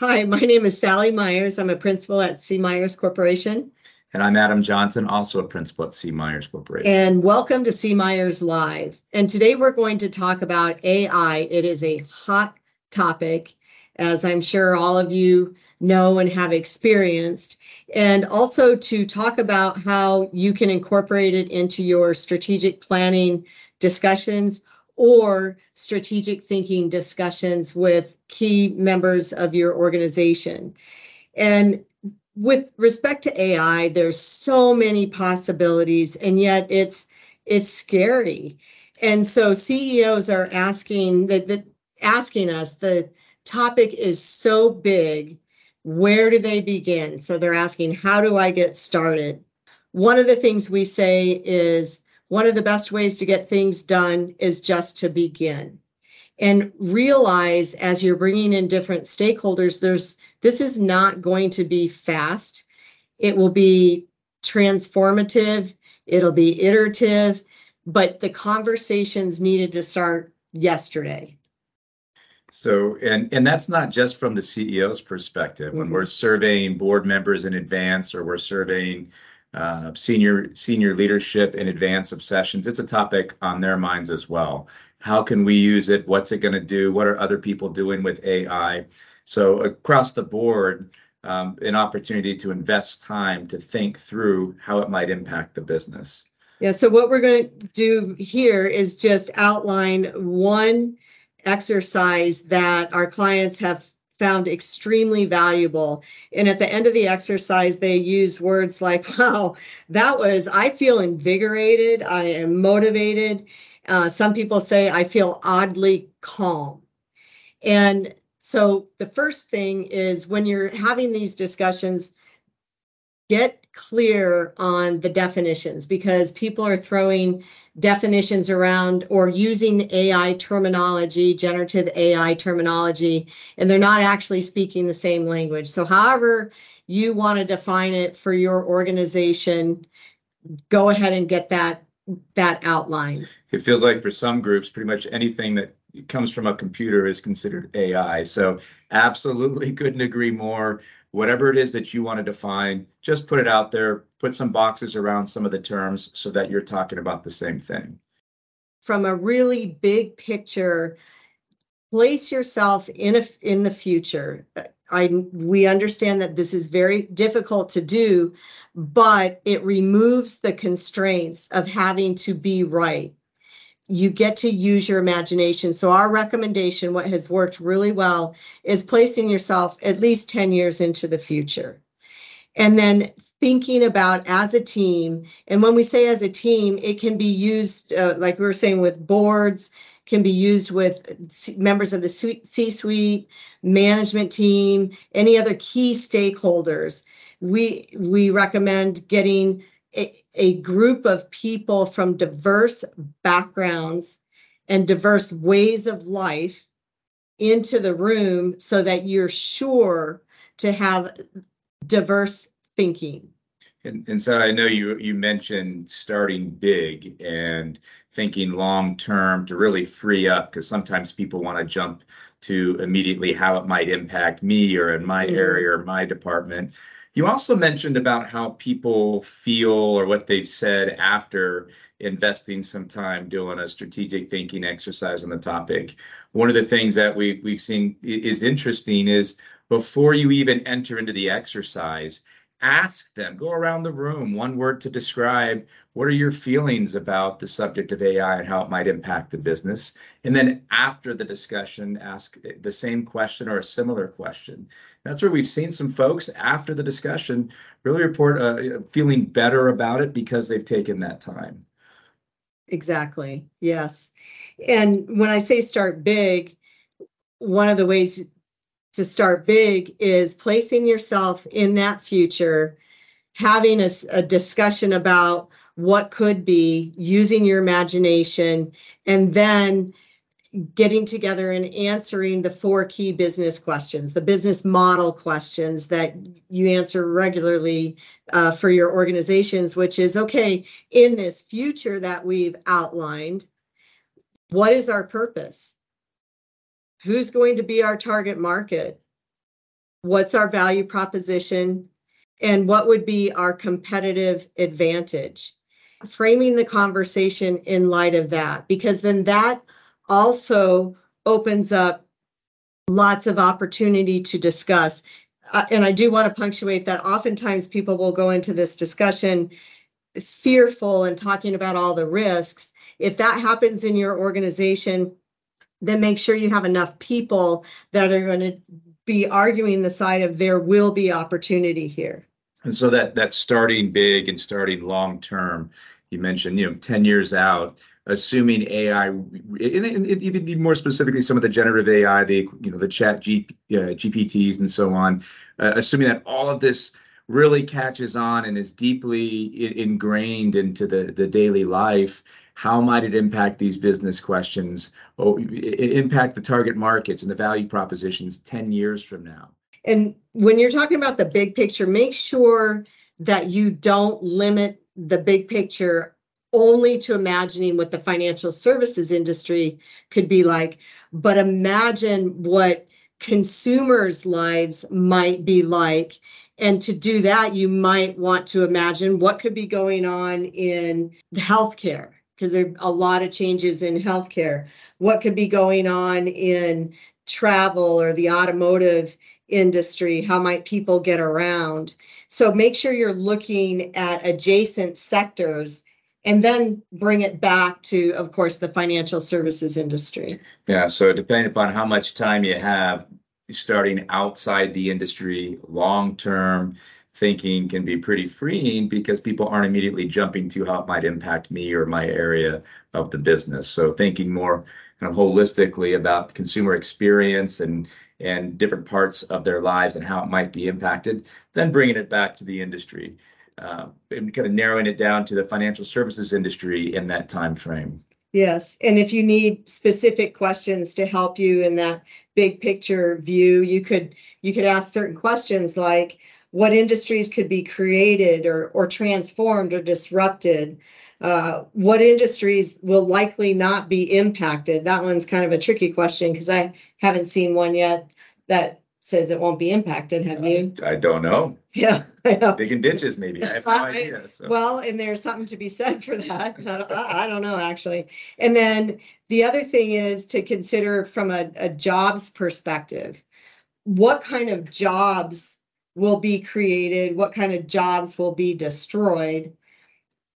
Hi, my name is Sally Myers. I'm a principal at C. Myers Corporation. And I'm Adam Johnson, also a principal at C. Myers Corporation. And welcome to C. Myers Live. And today we're going to talk about AI. It is a hot topic, as I'm sure all of you know and have experienced. And also to talk about how you can incorporate it into your strategic planning discussions or strategic thinking discussions with key members of your organization. And with respect to AI, there's so many possibilities, and yet it's it's scary. And so CEOs are asking that the asking us the topic is so big, where do they begin? So they're asking, how do I get started? One of the things we say is one of the best ways to get things done is just to begin. And realize as you're bringing in different stakeholders there's this is not going to be fast. It will be transformative. It'll be iterative. But the conversations needed to start yesterday. So and and that's not just from the ceo's perspective. Mm-hmm. when we're surveying board members in advance or we're surveying uh, senior senior leadership in advance of sessions it's a topic on their minds as well how can we use it? What's it going to do? What are other people doing with AI? So across the board, um, an opportunity to invest time to think through how it might impact the business. Yeah. So what we're going to do here is just outline one exercise that our clients have found extremely valuable. And at the end of the exercise, they use words like, wow, that was, I feel invigorated, I am motivated. Uh, some people say, I feel oddly calm. And so the first thing is when you're having these discussions, get clear on the definitions because people are throwing definitions around or using AI terminology, generative AI terminology, and they're not actually speaking the same language. So, however, you want to define it for your organization, go ahead and get that that outline. It feels like for some groups, pretty much anything that comes from a computer is considered AI. So absolutely couldn't agree more. Whatever it is that you want to define, just put it out there, put some boxes around some of the terms so that you're talking about the same thing. From a really big picture, place yourself in a, in the future. I we understand that this is very difficult to do, but it removes the constraints of having to be right. You get to use your imagination. So our recommendation, what has worked really well, is placing yourself at least 10 years into the future. And then thinking about as a team. And when we say as a team, it can be used, uh, like we were saying, with boards, can be used with members of the C suite, management team, any other key stakeholders. We, we recommend getting a, a group of people from diverse backgrounds and diverse ways of life into the room so that you're sure to have diverse thinking. And, and so I know you you mentioned starting big and thinking long term to really free up because sometimes people want to jump to immediately how it might impact me or in my mm-hmm. area or my department. You also mentioned about how people feel or what they've said after investing some time doing a strategic thinking exercise on the topic. One of the things that we, we've seen is interesting is before you even enter into the exercise, ask them go around the room one word to describe what are your feelings about the subject of ai and how it might impact the business. And then after the discussion ask the same question or a similar question. That's where we've seen some folks after the discussion really report uh, feeling better about it because they've taken that time. Exactly. Yes. And when i say start big one of the ways to start big is placing yourself in that future, having a, a, discussion about what could be, using your imagination, and then getting together and answering the four key business questions, the business model questions that you answer regularly uh, for your organizations, which is okay, in this future that we've outlined, what is our purpose? Who's going to be our target market what's our value proposition, and what would be our competitive advantage. Framing the conversation in light of that, because then that also opens up lots of opportunity to discuss. Uh, and I do want to punctuate that oftentimes people will go into this discussion fearful and talking about all the risks. If that happens in your organization, then make sure you have enough people that are going to be arguing the side of there will be opportunity here. And so that that starting big and starting long term, you mentioned, you know, 10 years out, assuming AI, and, even more specifically, some of the generative AI, the you know the Chat G, uh, GPTs and so on, uh, assuming that all of this really catches on and is deeply ingrained into the the daily life. How might it impact these business questions? Oh, or impact the target markets and the value propositions ten years from now. And when you're talking about the big picture, make sure that you don't limit the big picture only to imagining what the financial services industry could be like, but imagine what consumers' lives might be like. And to do that, you might want to imagine what could be going on in healthcare, because there are a lot of changes in healthcare. What could be going on in travel or the automotive industry? How might people get around? So make sure you're looking at adjacent sectors and then bring it back to, of course, the financial services industry. Yeah. So depending upon how much time you have, starting outside the industry, long term thinking can be pretty freeing because people aren't immediately jumping to how it might impact me or my area of the business. So thinking more kind of holistically about consumer experience and and different parts of their lives and how it might be impacted, then bringing it back to the industry uh, and kind of narrowing it down to the financial services industry in that time frame. Yes, and if you need specific questions to help you in that big picture view, you could you could ask certain questions like what industries could be created or or transformed or disrupted. Uh, what industries will likely not be impacted? That one's kind of a tricky question because I haven't seen one yet that says it won't be impacted. Have you? I don't know. Yeah. Digging ditches, maybe. I have no idea. So. Well, and there's something to be said for that. I don't, I don't know, actually. And then the other thing is to consider from a, a jobs perspective what kind of jobs will be created, what kind of jobs will be destroyed.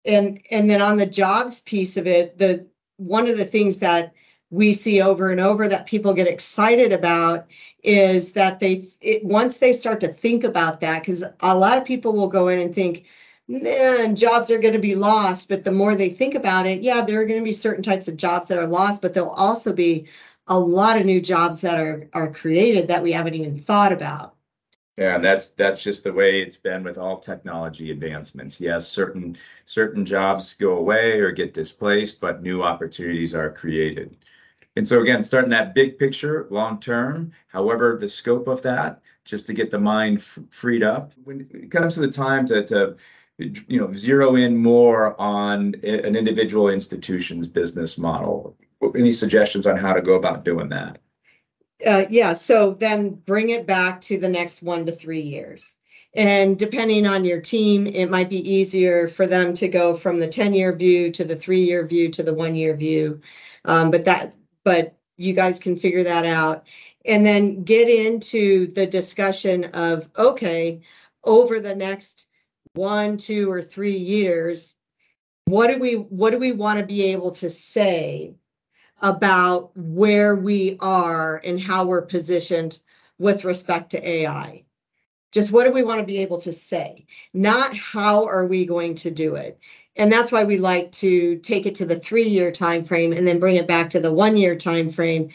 And and then on the jobs piece of it, the one of the things that we see over and over that people get excited about is that they it, once they start to think about that because a lot of people will go in and think man jobs are going to be lost but the more they think about it yeah there are going to be certain types of jobs that are lost but there'll also be a lot of new jobs that are are created that we haven't even thought about yeah, that's that's just the way it's been with all technology advancements. Yes, certain certain jobs go away or get displaced, but new opportunities are created. And so again, starting that big picture, long term, however, the scope of that, just to get the mind f- freed up. When it comes to the time to, to you know zero in more on an individual institution's business model, any suggestions on how to go about doing that? Uh, yeah, so then bring it back to the next one to three years. And depending on your team, it might be easier for them to go from the 10 year view to the three year view to the one year view. Um, but that but you guys can figure that out. And then get into the discussion of okay, over the next one, two, or three years, what do we what do we want to be able to say about where we are and how we're positioned with respect to AI? Just what do we want to be able to say? Not how are we going to do it? and that's why we like to take it to the three year time frame and then bring it back to the one year time frame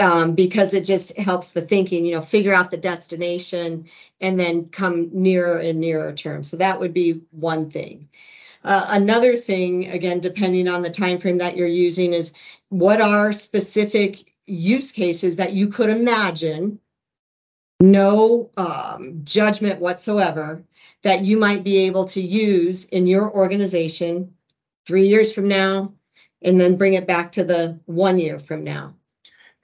um, because it just helps the thinking you know figure out the destination and then come nearer and nearer term so that would be one thing uh, another thing again depending on the time frame that you're using is what are specific use cases that you could imagine no um, judgment whatsoever that you might be able to use in your organization three years from now and then bring it back to the one year from now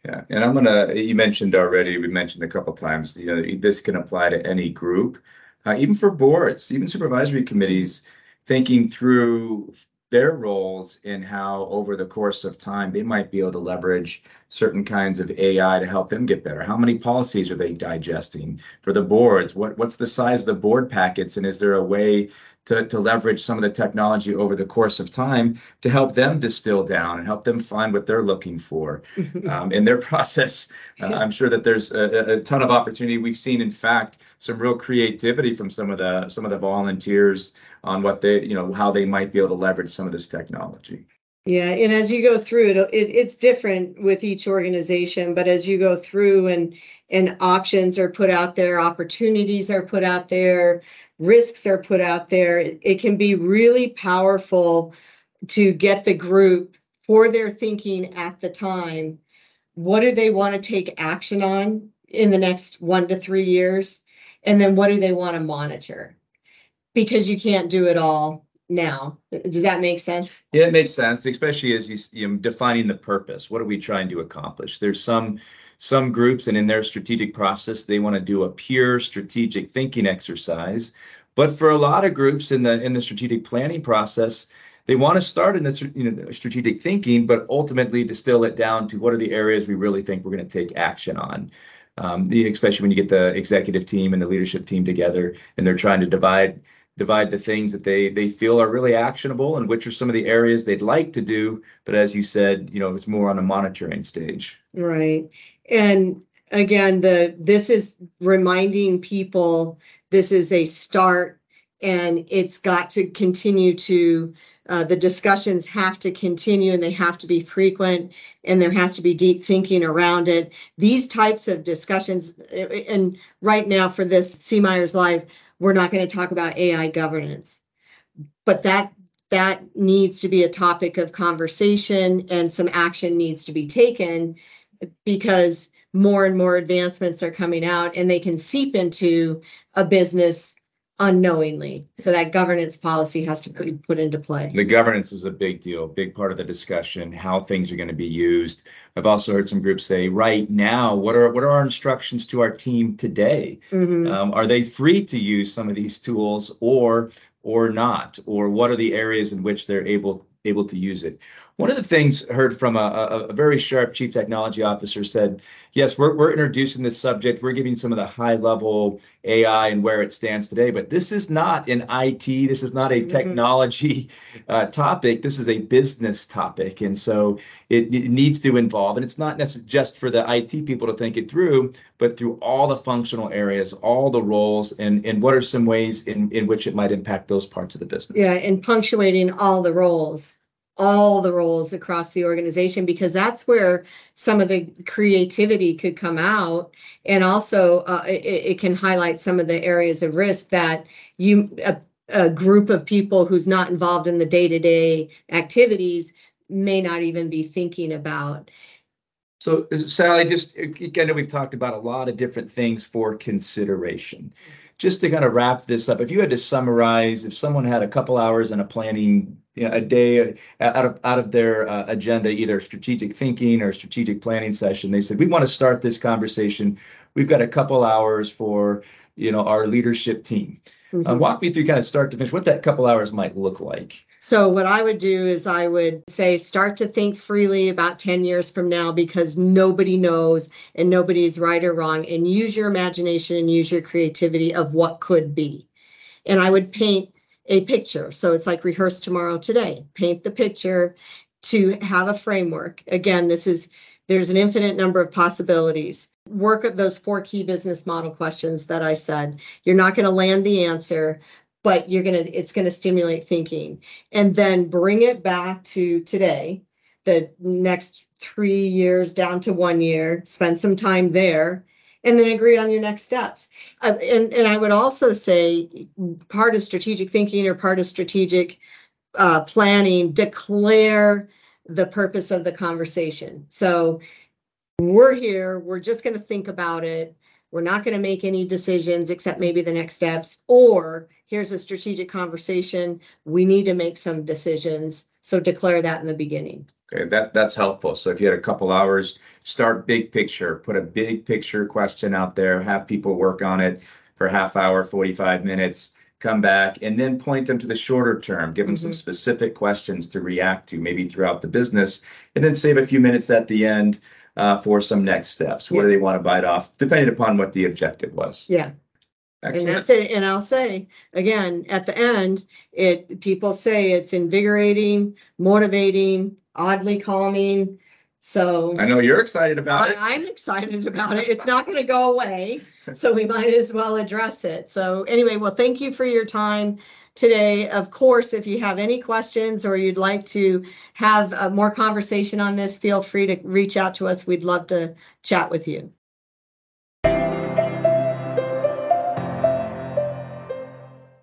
Yeah, and I'm gonna. You mentioned already. We mentioned a couple times. You know, this can apply to any group, uh, even for boards, even supervisory committees. Thinking through their roles in how over the course of time they might be able to leverage certain kinds of AI to help them get better. How many policies are they digesting for the boards? What what's the size of the board packets and is there a way to, to leverage some of the technology over the course of time to help them distill down and help them find what they're looking for um, in their process. Uh, I'm sure that there's a, a, ton of opportunity. We've seen, in fact, some real creativity from some of the some of the volunteers on what they, you know, how they might be able to leverage some of this technology. Yeah, and as you go through it, it, it's different with each organization. But as you go through and and options are put out there, opportunities are put out there, risks are put out there, it, can be really powerful to get the group for their thinking at the time. What do they want to take action on in the next one to three years? And then what do they want to monitor? Because you can't do it all now. Does that make sense? Yeah, it makes sense, especially as you, you know, defining the purpose. What are we trying to accomplish? There's some some groups, and in their strategic process, they want to do a pure strategic thinking exercise. But for a lot of groups in the in the strategic planning process, they want to start in the you know, strategic thinking, but ultimately distill it down to what are the areas we really think we're going to take action on. Um, the, especially when you get the executive team and the leadership team together, and they're trying to divide divide the things that they they feel are really actionable and which are some of the areas they'd like to do but as you said you know it's more on a monitoring stage right and again the this is reminding people this is a start and it's got to continue to uh, the discussions have to continue and they have to be frequent and there has to be deep thinking around it. These types of discussions and right now for this c myers live we're not going to talk about ai governance. But that that needs to be a topic of conversation and some action needs to be taken because more and more advancements are coming out and they can seep into a business unknowingly. So that governance policy has to be put into play. The governance is a big deal, big part of the discussion, how things are going to be used. I've also heard some groups say, right now, what are what are our instructions to our team today? Mm-hmm. Um, are they free to use some of these tools or or not? Or what are the areas in which they're able able to use it. One of the things heard from a, a, a, very sharp chief technology officer said, yes, we're, we're introducing this subject. We're giving some of the high level AI and where it stands today, but this is not an IT. This is not a mm-hmm. technology uh, topic. This is a business topic. And so it, it needs to involve, and it's not necessarily just for the IT people to think it through, but through all the functional areas, all the roles, and, and what are some ways in, in which it might impact those parts of the business. Yeah, and punctuating all the roles all the roles across the organization because that's where some of the creativity could come out. And also uh, it, it, can highlight some of the areas of risk that you a, a group of people who's not involved in the day-to-day activities may not even be thinking about. So sally just know we've talked about a lot of different things for consideration just to kind of wrap this up if you had to summarize if someone had a couple hours in a planning you know, a day out of out of their uh, agenda, either strategic thinking or strategic planning session. They said, "We want to start this conversation. We've got a couple hours for you know our leadership team." Uh, mm-hmm. Uh, walk me through kind of start to finish what that couple hours might look like. So what I would do is I would say start to think freely about 10 years from now because nobody knows and nobody's right or wrong and use your imagination and use your creativity of what could be. And I would paint a picture. So it's like rehearse tomorrow today, paint the picture to have a framework. Again, this is there's an infinite number of possibilities. Work at those four key business model questions that I said. You're not going to land the answer, but you're going to it's going to stimulate thinking and then bring it back to today, the next 3 years down to 1 year, spend some time there and then agree on your next steps. Uh, and, and I would also say part of strategic thinking or part of strategic uh, planning, declare the purpose of the conversation. So we're here, we're just going to think about it. we're not going to make any decisions except maybe the next steps, or here's a strategic conversation. We need to make some decisions. So declare that in the beginning. Okay, that that's helpful. So if you had a couple hours, start big picture, put a big picture question out there, have people work on it for half hour, 45 minutes, come back, and then point them to the shorter term, give them some Mhm. specific questions to react to maybe throughout the business, and then save a few minutes at the end uh, for some next steps. What do they want to bite off, depending upon what the objective was. Yeah. And that's it. And I'll say again, at the end, it people say it's invigorating, motivating, oddly calming. So I know you're excited about I, it. I'm excited about it. It's not going to go away. So we might as well address it. So, anyway, well, thank you for your time today. Of course, if you have any questions or you'd like to have uh, more conversation on this, feel free to reach out to us. We'd love to chat with you.